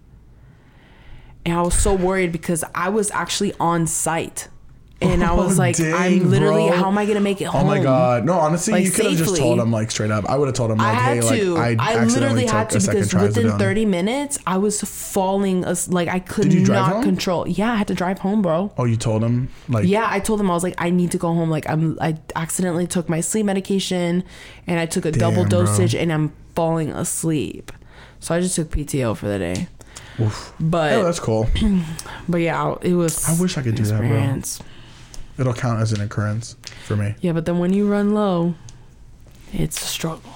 S2: And I was so worried because I was actually on site. And I was
S1: Oh,
S2: like,
S1: dang,
S2: I'm literally,
S1: bro.
S2: how am I going to make it home?
S1: Oh my god! No, honestly,
S2: Like,
S1: you could have just told him like straight up. I would have told him like,
S2: I had
S1: hey,
S2: to.
S1: like I,
S2: I,
S1: accidentally
S2: literally
S1: took
S2: had to
S1: a second
S2: because within
S1: trazodone.
S2: 30 minutes, I was falling. as Like I could
S1: Did you drive
S2: not
S1: home?
S2: control. Yeah, I had to drive home, bro.
S1: Oh, you told him like
S2: Yeah, I told him I was like, I need to go home. Like I'm, I accidentally took my sleep medication, and I took a double
S1: Damn, bro.
S2: dosage, and I'm falling asleep. So I just took PTO for the day.
S1: Oof.
S2: But
S1: Oh, that's cool. [CLEARS THROAT]
S2: but yeah, it was.
S1: I wish I could do that, bro. It'll count as an occurrence for me.
S2: Yeah, but then when you run low, it's a struggle.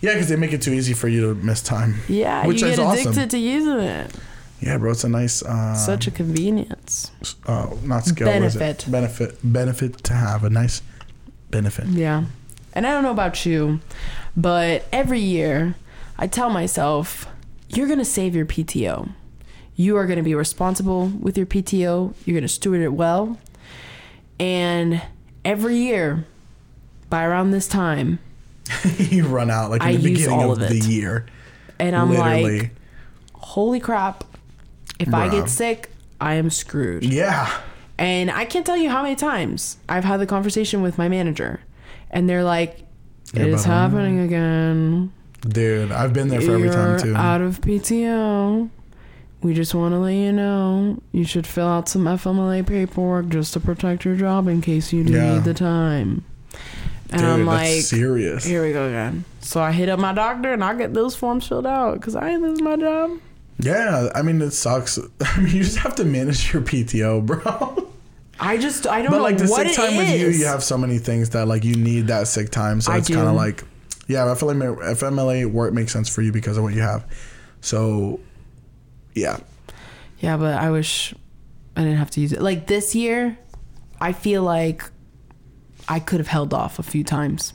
S1: Yeah, because they make it too easy for you to miss time.
S2: Yeah,
S1: Which
S2: you
S1: is
S2: get
S1: awesome.
S2: addicted to using it.
S1: Yeah, bro, it's a nice uh,
S2: Such a convenience.
S1: uh, not skill?
S2: Benefit.
S1: benefit benefit to have a nice benefit.
S2: Yeah. And I don't know about you, but every year I tell myself, you're going to save your PTO. You are going to be responsible with your PTO. You're going to steward it well. And every year, by around this time, [LAUGHS]
S1: you run out like in
S2: I
S1: the beginning of,
S2: of
S1: the year.
S2: and I'm
S1: Literally.
S2: like, holy crap. If I get sick, I am screwed.
S1: yeah.
S2: And I can't tell you how many times I've had the conversation with my manager, and they're like, "It's
S1: um,
S2: happening again.
S1: Dude, I've been there for every
S2: You're
S1: time too.
S2: out of PTO. We just want to let you know you should fill out some FMLA paperwork just to protect your job in case you do
S1: Yeah.
S2: need the time." And
S1: Dude,
S2: I'm like,
S1: serious.
S2: "Here we go again." So I hit up my doctor and I get those forms filled out because I ain't losing my job.
S1: Yeah, I mean it sucks. [LAUGHS] I mean you just have to manage your PTO, bro.
S2: I just I don't
S1: but
S2: know
S1: like the
S2: what
S1: sick time with you, you have so many things that like you need that sick time. So
S2: I
S1: it's kind of like, yeah, FMLA, FMLA work makes sense for you because of what you have. So, yeah,
S2: Yeah, but I wish I didn't have to use it. Like this year, I feel like I could have held off a few times.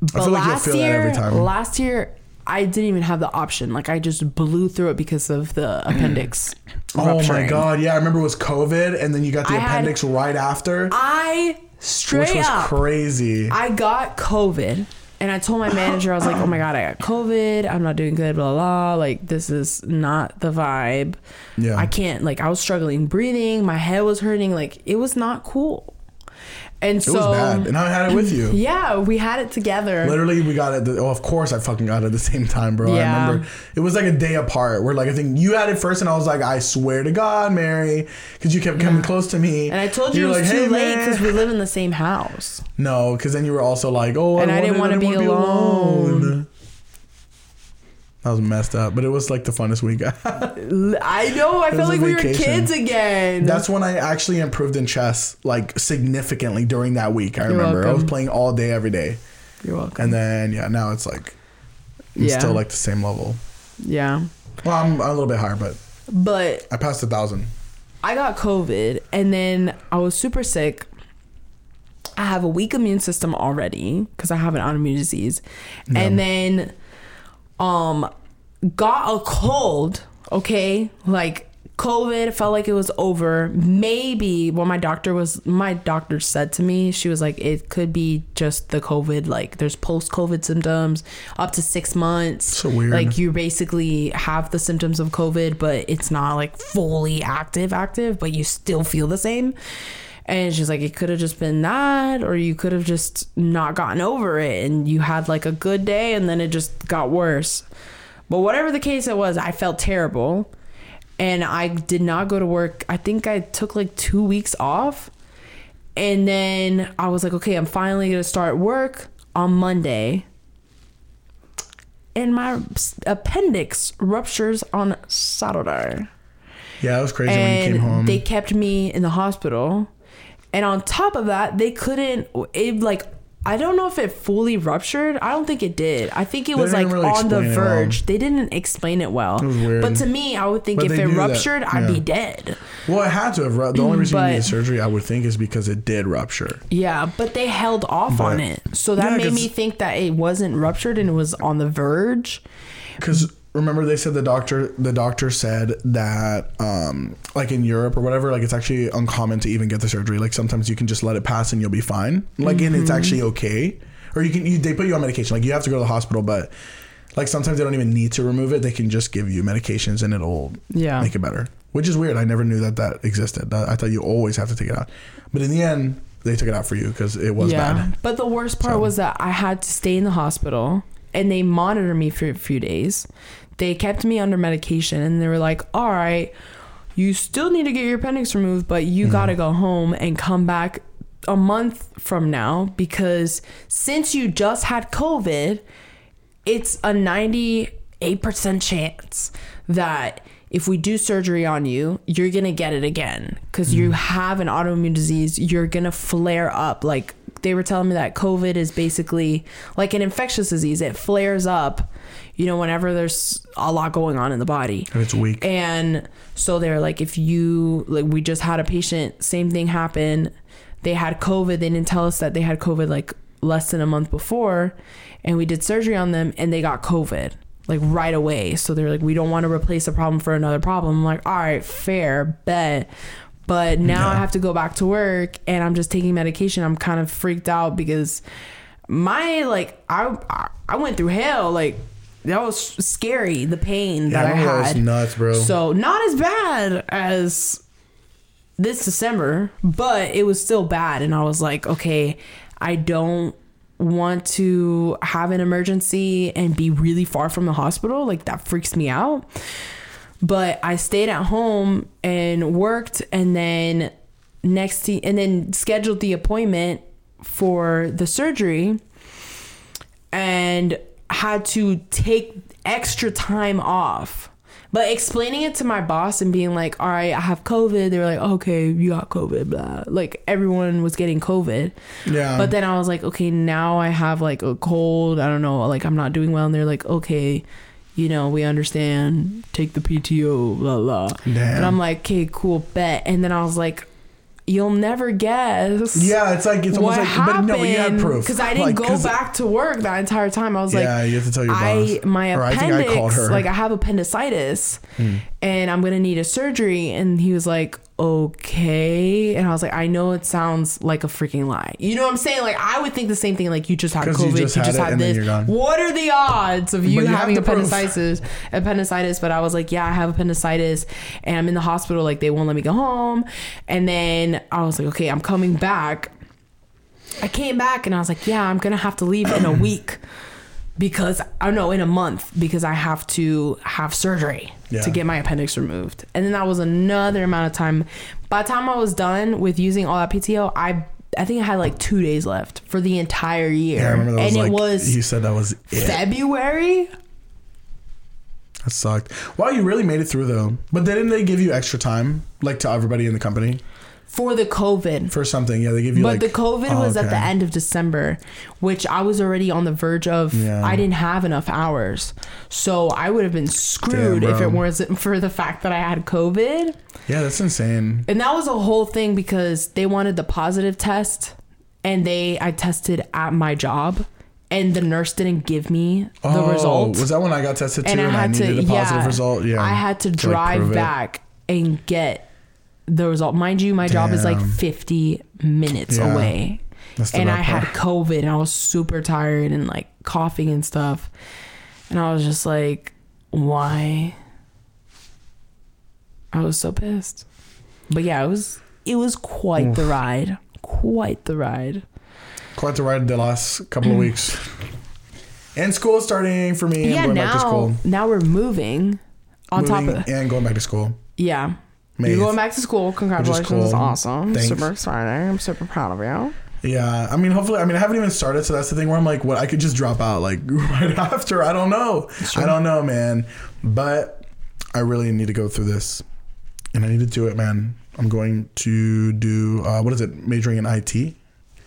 S2: But
S1: like
S2: last
S1: feel that
S2: year,
S1: every time.
S2: last year I didn't even have the option. Like I just blew through it because of the [CLEARS THROAT] appendix.
S1: Oh my god, yeah, I remember it was COVID, and then you got the
S2: I had-
S1: appendix right after,
S2: I straight
S1: which was
S2: up,
S1: crazy.
S2: I got COVID. And I told my manager, I was like, oh my God, I got COVID. I'm not doing good, blah, blah. Like, this is not the vibe.
S1: yeah,
S2: I can't like I was struggling breathing, my head was hurting, like it was not cool. And
S1: it
S2: so
S1: was bad, and I had it with you. [LAUGHS]
S2: yeah, we had it together.
S1: Literally, we got it. The, oh, of course, I fucking got it at the same time, bro. I
S2: Yeah.
S1: remember it was like a day apart. Where like I think you had it first, and I was like, I swear to God, Mary, because you kept coming close to me.
S2: And I told you
S1: were
S2: it was
S1: like,
S2: too
S1: "Hey,
S2: late because we live in the same house.
S1: No, because then you were also like, oh,
S2: And I didn't wanna be
S1: wanna
S2: alone.
S1: That was messed up, but it was like the funnest week.
S2: I know, I felt like we were kids again.
S1: That's when I actually improved in chess, like significantly during that week. I
S2: You're
S1: remember I was playing all day, every day,
S2: You're welcome.
S1: and then yeah, now it's like I'm
S2: Yeah.
S1: still like the same level.
S2: yeah.
S1: Well, I'm a little bit higher, but
S2: But
S1: I passed a thousand.
S2: I got COVID and then I was super sick. I have a weak immune system already because I have an autoimmune disease. And then um got a cold, okay? Like COVID felt like it was over. Maybe what my doctor was my doctor said to me, she was like, it could be just the COVID, like there's post COVID symptoms up to six months.
S1: So weird.
S2: Like you basically have the symptoms of COVID, but it's not like fully active, active, but you still feel the same. And she's like, it could have just been that, or you could have just not gotten over it and you had like a good day and then it just got worse. But whatever the case it was, I felt terrible. And I did not go to work. I think I took like two weeks off. And then I was like, okay, I'm finally gonna start work on Monday. And my appendix ruptures on Saturday.
S1: Yeah, it was crazy when you
S2: And
S1: came home.
S2: they kept me in the hospital. And on top of that, they couldn't it like I don't know if it fully ruptured. I don't think it did. I think it
S1: They
S2: was like
S1: really
S2: on the
S1: it well.
S2: verge. They didn't explain it well.
S1: It.
S2: But to me, I would think
S1: But
S2: if it
S1: that-
S2: ruptured, I'd be dead.
S1: well, it had to have. ruptured. The only reason you
S2: But-
S1: needed surgery, I would think, is because it did rupture.
S2: Yeah, but they held off on it. So that
S1: Yeah,
S2: made me think that it wasn't ruptured and it was on the verge.
S1: Because remember, they said the doctor, the doctor said that, um, like in Europe or whatever, like it's actually uncommon to even get the surgery. Like sometimes you can just let it pass and you'll be fine. Like, and it's actually okay. Or you can, you, they put you on medication. Like you have to go to the hospital, but like sometimes they don't even need to remove it. They can just give you medications and it'll
S2: Yeah.
S1: make it better. Which is weird. I never knew that that existed. I thought you always have to take it out. But in the end, they took it out for you because it was bad.
S2: But the worst part
S1: So-
S2: was that I had to stay in the hospital and they monitored me for a few days. They kept me under medication and they were like, all right, you still need to get your appendix removed, but you mm-hmm. got to go home and come back a month from now because since you just had COVID, it's a 98% chance that if we do surgery on you, you're going to get it again because you mm-hmm. have an autoimmune disease. You're going to flare up. Like they were telling me that COVID is basically like an infectious disease, it flares up, you know, whenever there's a lot going on in the body.
S1: And it's weak.
S2: And so they're like, if you like, we just had a patient, same thing happened. They had COVID. They didn't tell us that they had COVID like less than a month before, and we did surgery on them, and they got COVID like right away. So they're like, we don't want to replace a problem for another problem. I'm like, all right, fair, bet. But now I have to go back to work, and I'm just taking medication. I'm kind of freaked out because my like I I- went through hell like. That was scary, the pain
S1: Yeah,
S2: that I,
S1: I remember that was
S2: had.
S1: nuts, bro.
S2: So not as bad as this December, but it was still bad. And I was like, okay, I don't want to have an emergency and be really far from the hospital. Like that freaks me out. But I stayed at home and worked and then next to, and then scheduled the appointment for the surgery and had to take extra time off. But explaining it to my boss and being like, all right, I have COVID. They were like, okay, you got COVID, blah. Like everyone was getting COVID.
S1: yeah.
S2: But then I was like, okay, now I have like a cold. I don't know, like I'm not doing well. And they're like, okay, you know, we understand. Take the PTO, blah blah.
S1: Damn.
S2: And I'm like, okay, cool, bet. And then I was like, you'll never guess.
S1: yeah, it's like it's almost
S2: what
S1: like,
S2: happened?
S1: but no, you had proof
S2: Because I didn't
S1: Like,
S2: go back to work that entire time. I was
S1: Yeah,
S2: like,
S1: you have to tell your
S2: I
S1: boss.
S2: my
S1: Or I think
S2: appendix,
S1: I called her. Hmm.
S2: like I have appendicitis, and I'm gonna need a surgery. And he was like, okay. And I was like, I know it sounds like a freaking lie. You know what I'm saying? Like I would think the same thing. Like you just had COVID, you
S1: just
S2: just,
S1: had it
S2: had this. What are the odds of you,
S1: you
S2: having
S1: proof.
S2: appendicitis? Appendicitis. But I was like, yeah, I have appendicitis, and I'm in the hospital. Like they won't let me go home. And then I was like, okay, I'm coming back. I came back and I was like, yeah, I'm gonna have to leave in a [CLEARS THROAT] week because I know in a month because I have to have surgery
S1: Yeah.
S2: to get my appendix removed. And then that was another amount of time. By the time I was done with using all that PTO, I I think I had like two days left for the entire year.
S1: Yeah, I remember
S2: and
S1: like
S2: it was
S1: you said that was it.
S2: February.
S1: That sucked. Wow, you really made it through though. But didn't they give you extra time, like to everybody in the company
S2: For the COVID.
S1: for something? Yeah, they give you
S2: But
S1: like.
S2: the COVID
S1: Oh,
S2: was at the end of December, which I was already on the verge of.
S1: Yeah.
S2: I didn't have enough hours. So I would have been screwed
S1: Damn,
S2: if it wasn't for the fact that I had COVID.
S1: Yeah, that's insane.
S2: And that was a whole thing because they wanted the positive test and they I tested at my job and the nurse didn't give me the
S1: oh,
S2: result.
S1: was that when I got tested too
S2: and
S1: and,
S2: I
S1: I,
S2: had to
S1: a positive
S2: yeah,
S1: result? Yeah,
S2: I had to
S1: like,
S2: drive
S1: it.
S2: back and get the result. Mind you, my job is like 50 minutes
S1: Yeah.
S2: away. And I had. COVID and I was super tired and like coughing and stuff. And I was just like, why? I was so pissed. But yeah, it was it was quite the ride. Quite the ride.
S1: quite the ride the last couple of [CLEARS THROAT] weeks. And school starting for me. and
S2: yeah,
S1: going back to
S2: now
S1: school.
S2: now we're moving on
S1: Moving
S2: top of
S1: and going back to school.
S2: Yeah.
S1: May
S2: You're going back to school. Congratulations.
S1: cool.
S2: Awesome.
S1: Thanks.
S2: Super exciting. I'm super proud of you.
S1: Yeah, I mean, hopefully, I mean, I haven't even started, so that's the thing where I'm like, what? I could just drop out like [LAUGHS] right after. I don't know. I don't know, man. But I really need to go through this, and I need to do it, man. I'm going to do uh, what is it? Majoring in IT.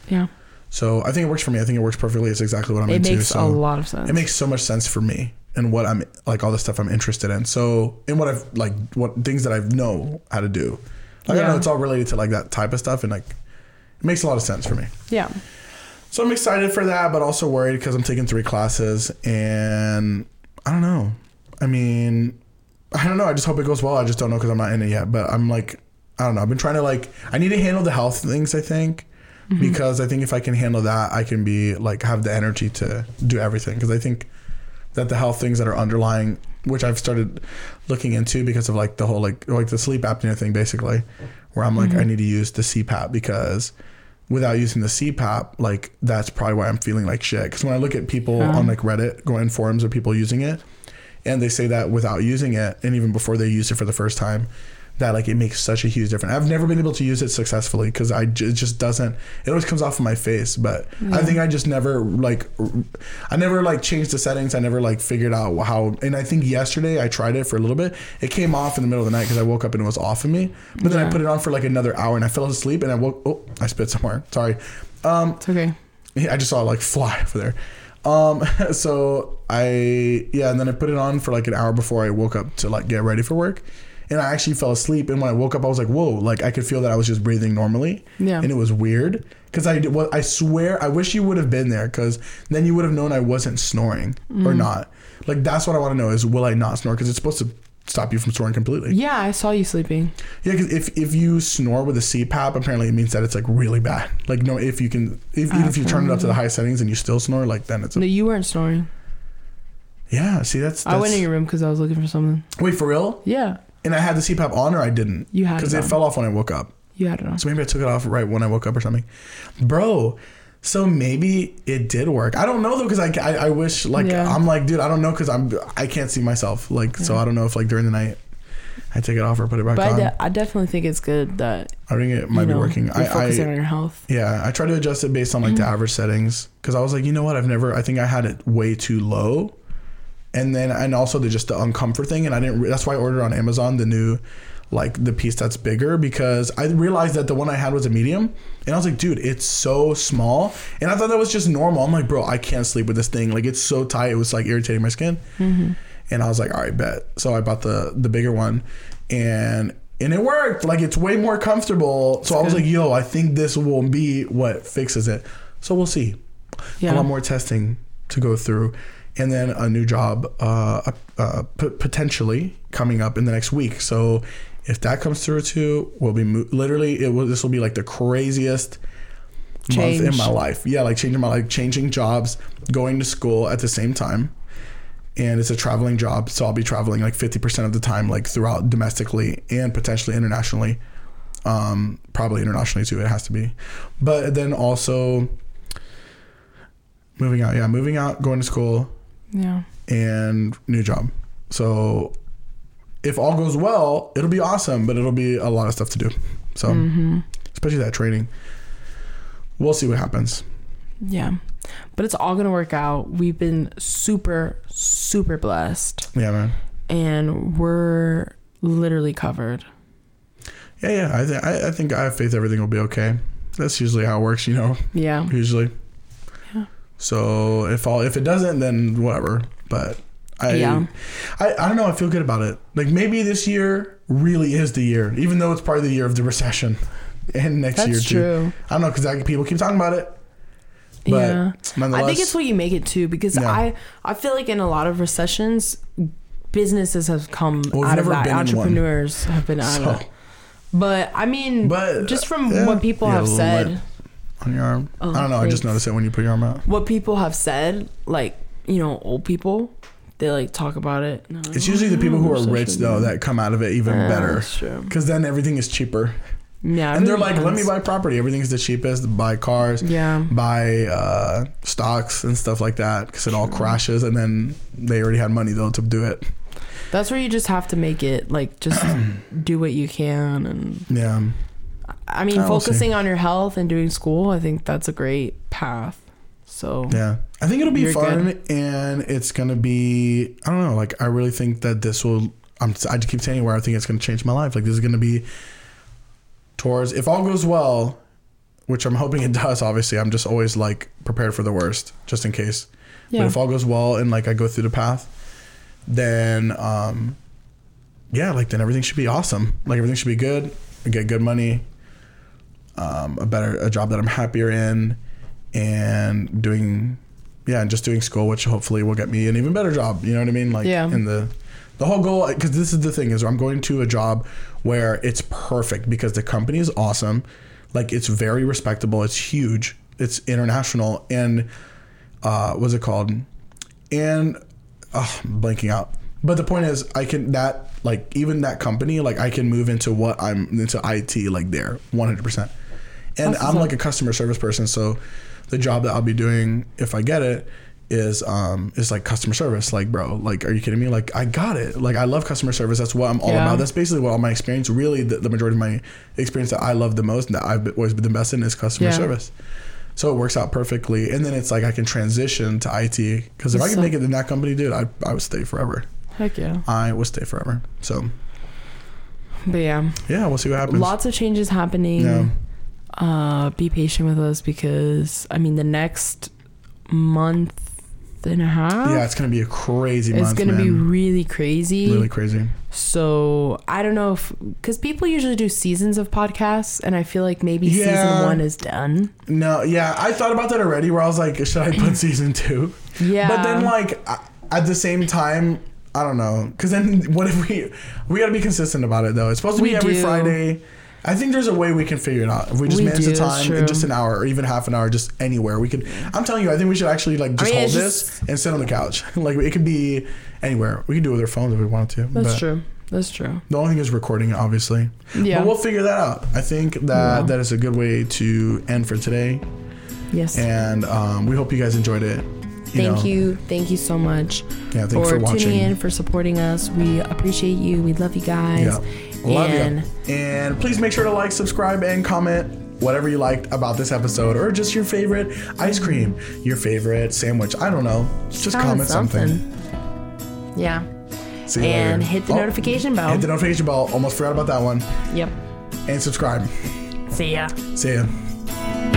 S2: Yeah.
S1: So I think it works for me. I think it works perfectly. It's exactly what I'm
S2: It
S1: into.
S2: makes
S1: so
S2: a lot of sense.
S1: it makes so much sense for me and what I'm like all the stuff I'm interested in. So in what I've like what things that I know how to do. Like I
S2: Yeah.
S1: know it's all related to like that type of stuff and like it makes a lot of sense for me.
S2: yeah.
S1: So I'm excited for that, but also worried because I'm taking three classes and I don't know. I mean, I don't know. I just hope it goes well. I just don't know because I'm not in it yet. But I'm like, I don't know. I've been trying to like, I need to handle the health things. I think mm-hmm. because I think if I can handle that, I can be like have the energy to do everything. Because I think that the health things that are underlying, which I've started looking into because of like the whole like like the sleep apnea thing, basically, where I'm like, I mm-hmm. need to use the CPAP because without using the CPAP, like that's probably why I'm feeling like shit. Because when I look at people on like Reddit, going forums of people using it, and they say that without using it, and even before they use it for the first time, that like it makes such a huge difference. I've never been able to use it successfully because I j- it just doesn't. It always comes off of my face, but I think I just never like r- I never like changed the settings. I never like figured out how. And I think yesterday I tried it for a little bit. It came off in the middle of the night because I woke up and it was off of me. But then I put it on for like another hour and I fell asleep and I woke. Oh, I spit somewhere. Sorry. Um,
S2: It's okay.
S1: yeah, I just saw it like [LAUGHS] fly over there. Um, [LAUGHS] so I yeah, and then I put it on for like an hour before I woke up to like get ready for work, and I actually fell asleep. And when I woke up, I was like, whoa, like I could feel that I was just breathing normally.
S2: Yeah.
S1: and it was weird because I well, I swear I wish you would have been there because then you would have known I wasn't snoring or mm. not. Like that's what I want to know is will I not snore because it's supposed to stop you from snoring completely.
S2: Yeah, I saw you sleeping.
S1: Yeah, because if, if you snore with a CPAP, apparently it means that it's like really bad. Like no, if you can, if, even if you turn it up to the uh-huh. highest settings and you still snore, like then it's
S2: No, you weren't snoring.
S1: yeah. See, that's,
S2: I went in your room because I was looking for something.
S1: wait for real.
S2: Yeah,
S1: And I had the CPAP on or I didn't
S2: you had
S1: because
S2: it.
S1: it fell off when I woke up.
S2: You had it on.
S1: So maybe I took it off right when I woke up or something, bro. So maybe it did work. I don't know though because I, I I wish like
S2: Yeah.
S1: I'm like dude I don't know because I'm I can't see myself like so I don't know if like during the night I take it off or put it back
S2: But I,
S1: on.
S2: de- I definitely think it's good that
S1: I think it might
S2: you know,
S1: be working. I, I
S2: focusing on your health.
S1: Yeah, I try to adjust it based on like the
S2: Mm-hmm.
S1: average settings because I was like, you know what, I've never. I think I had it way too low, and then and also the just the uncomfort thing, and I didn't. re- That's why I ordered on Amazon the new, like the piece that's bigger because I realized that the one I had was a medium, and I was like, dude, it's so small, and I thought that was just normal. I'm like, bro, I can't sleep with this thing. Like it's so tight, it was like irritating my skin,
S2: Mm-hmm.
S1: and I was like, all right, bet. So I bought the the bigger one, and. And it worked. Like it's way more comfortable. So I was like, "Yo, I think this will be what fixes it." So we'll see.
S2: Yeah.
S1: A lot more testing to go through, and then a new job uh, uh, p- potentially coming up in the next week. So if that comes through too, we'll be mo- literally it will. This will be like the craziest month in my life. Yeah, like changing my life, changing jobs, going to school at the same time. And it's a traveling job, so I'll be traveling like fifty percent of the time, like throughout domestically and potentially internationally. Um, probably internationally too. It has to be, but then also moving out. Yeah, moving out, going to school,
S2: Yeah.
S1: and new job. So if all goes well, it'll be awesome, but it'll be a lot of stuff to do. So
S2: Mm-hmm.
S1: especially that training. We'll see what happens.
S2: Yeah. But it's all gonna work out. We've been super, super blessed,
S1: Yeah, man.
S2: and we're literally covered.
S1: Yeah, yeah. I, th- I, I think I have faith everything will be okay. That's usually how it works, you know.
S2: Yeah.
S1: Usually. So if all if it doesn't, then whatever. But I,
S2: Yeah.
S1: I I don't know. I feel good about it. Like maybe this year really is the year, even though it's probably the year of the recession, [LAUGHS] and next year too.
S2: true.
S1: I don't know because people keep talking about it.
S2: Yeah. I think it's what you make it to because. I I feel like in a lot of recessions, businesses have come
S1: Well,
S2: out of that. Entrepreneurs have been out
S1: So,
S2: of. But I mean,
S1: But,
S2: just from
S1: yeah,
S2: what people
S1: yeah,
S2: have said.
S1: On your arm.
S2: Oh,
S1: I don't know. I just
S2: thanks.
S1: noticed it when you put your arm out.
S2: what people have said, like you know, old people, they like talk about it. and like,
S1: It's usually the
S2: "Oh,
S1: people who are rich though that come out of it even
S2: Yeah,
S1: better.
S2: That's true.
S1: Because then everything is cheaper.
S2: Yeah,
S1: and they're
S2: really
S1: like, let me buy property. Everything's the cheapest. Buy cars,
S2: Yeah.
S1: buy uh, stocks and stuff like that because it all crashes. And then they already had money though to do it.
S2: That's where you just have to make it like just [CLEARS THROAT] do what you can and
S1: Yeah.
S2: I mean
S1: Oh, we'll see.
S2: focusing on your health and doing school, I think that's a great path. So
S1: Yeah. I think it'll be fun
S2: good.
S1: and it's going to be, I don't know, like, I really think that this will, I'm, I keep saying where I think it's going to change my life. Like, this is going to be towards, if all goes well, which I'm hoping it [LAUGHS] does, obviously, I'm just always like prepared for the worst, just in case.
S2: yeah.
S1: But if all goes well and like I go through the path, then, um, yeah, like, then everything should be awesome. Like, everything should be good. I get good money, um, a better, a job that I'm happier in, and doing yeah, and just doing school, which hopefully will get me an even better job. You know what I mean? Like,
S2: Yeah.
S1: in the the whole goal, because this is the thing is, I'm going to a job where it's perfect because the company is awesome, like it's very respectable, it's huge, it's international, and uh, what's it called? And uh, I'm blanking out. But the point is, I can that like even that company, like I can move into what I'm into IT like there, 100. percent And I'm like a customer service person, so the job that I'll be doing if I get it is um is like customer service. Like, bro, like, are you kidding me? Like, I got it. Like, I love customer service. That's what I'm all
S2: Yeah.
S1: about. That's basically what all my experience. Really, the, the majority of my experience that I love the most and that I've always been the best in is customer
S2: Yeah.
S1: service. So it works out perfectly, and then it's like I can transition to IT because if I can
S2: So-
S1: make it in that company, dude, I I would stay forever.
S2: Heck yeah.
S1: I would stay forever. So
S2: But yeah.
S1: yeah, we'll see what happens.
S2: Lots of changes happening.
S1: Yeah.
S2: Uh be patient with us because I mean the next month and a half
S1: Yeah, it's gonna be a crazy month.
S2: it's
S1: month,
S2: gonna be really crazy.
S1: really crazy.
S2: So I don't know if because people usually do seasons of podcasts, and I feel like maybe
S1: Yeah.
S2: season one is done.
S1: No, yeah, I thought about that already. Where I was like, should I put [LAUGHS] season two?
S2: Yeah,
S1: But then, like, at the same time, I don't know. Because then, [LAUGHS] what if we we got to be consistent about it though? It's supposed to be
S2: We
S1: every
S2: do.
S1: Friday. I think there's a way we can figure it out. If we just
S2: We
S1: manage
S2: do,
S1: the time in just an hour or even half an hour, just anywhere we could. I'm telling you, I think we should actually like just
S2: mean,
S1: hold this and sit on the couch. [LAUGHS] like it could be anywhere. We could do it with our phones if we wanted to.
S2: that's
S1: but
S2: true. That's true.
S1: The only thing is recording it, obviously.
S2: Yeah.
S1: But we'll figure that out. I think that
S2: will.
S1: that is a good way to end for today.
S2: yes.
S1: And um, we hope you guys enjoyed it.
S2: Thank
S1: know.
S2: you. Thank you so much
S1: Yeah, thanks
S2: for,
S1: for
S2: tuning in, for supporting us. We appreciate you. We love you guys.
S1: Yeah. Love
S2: and
S1: you. And please make sure to like, subscribe, and comment whatever you liked about this episode or just your favorite ice cream, your favorite sandwich. I don't know. Just comment something.
S2: Yeah.
S1: See you
S2: And
S1: later.
S2: hit the
S1: Oh,
S2: notification bell.
S1: Hit the notification bell. Almost forgot about that one.
S2: Yep.
S1: And subscribe.
S2: See ya.
S1: See ya.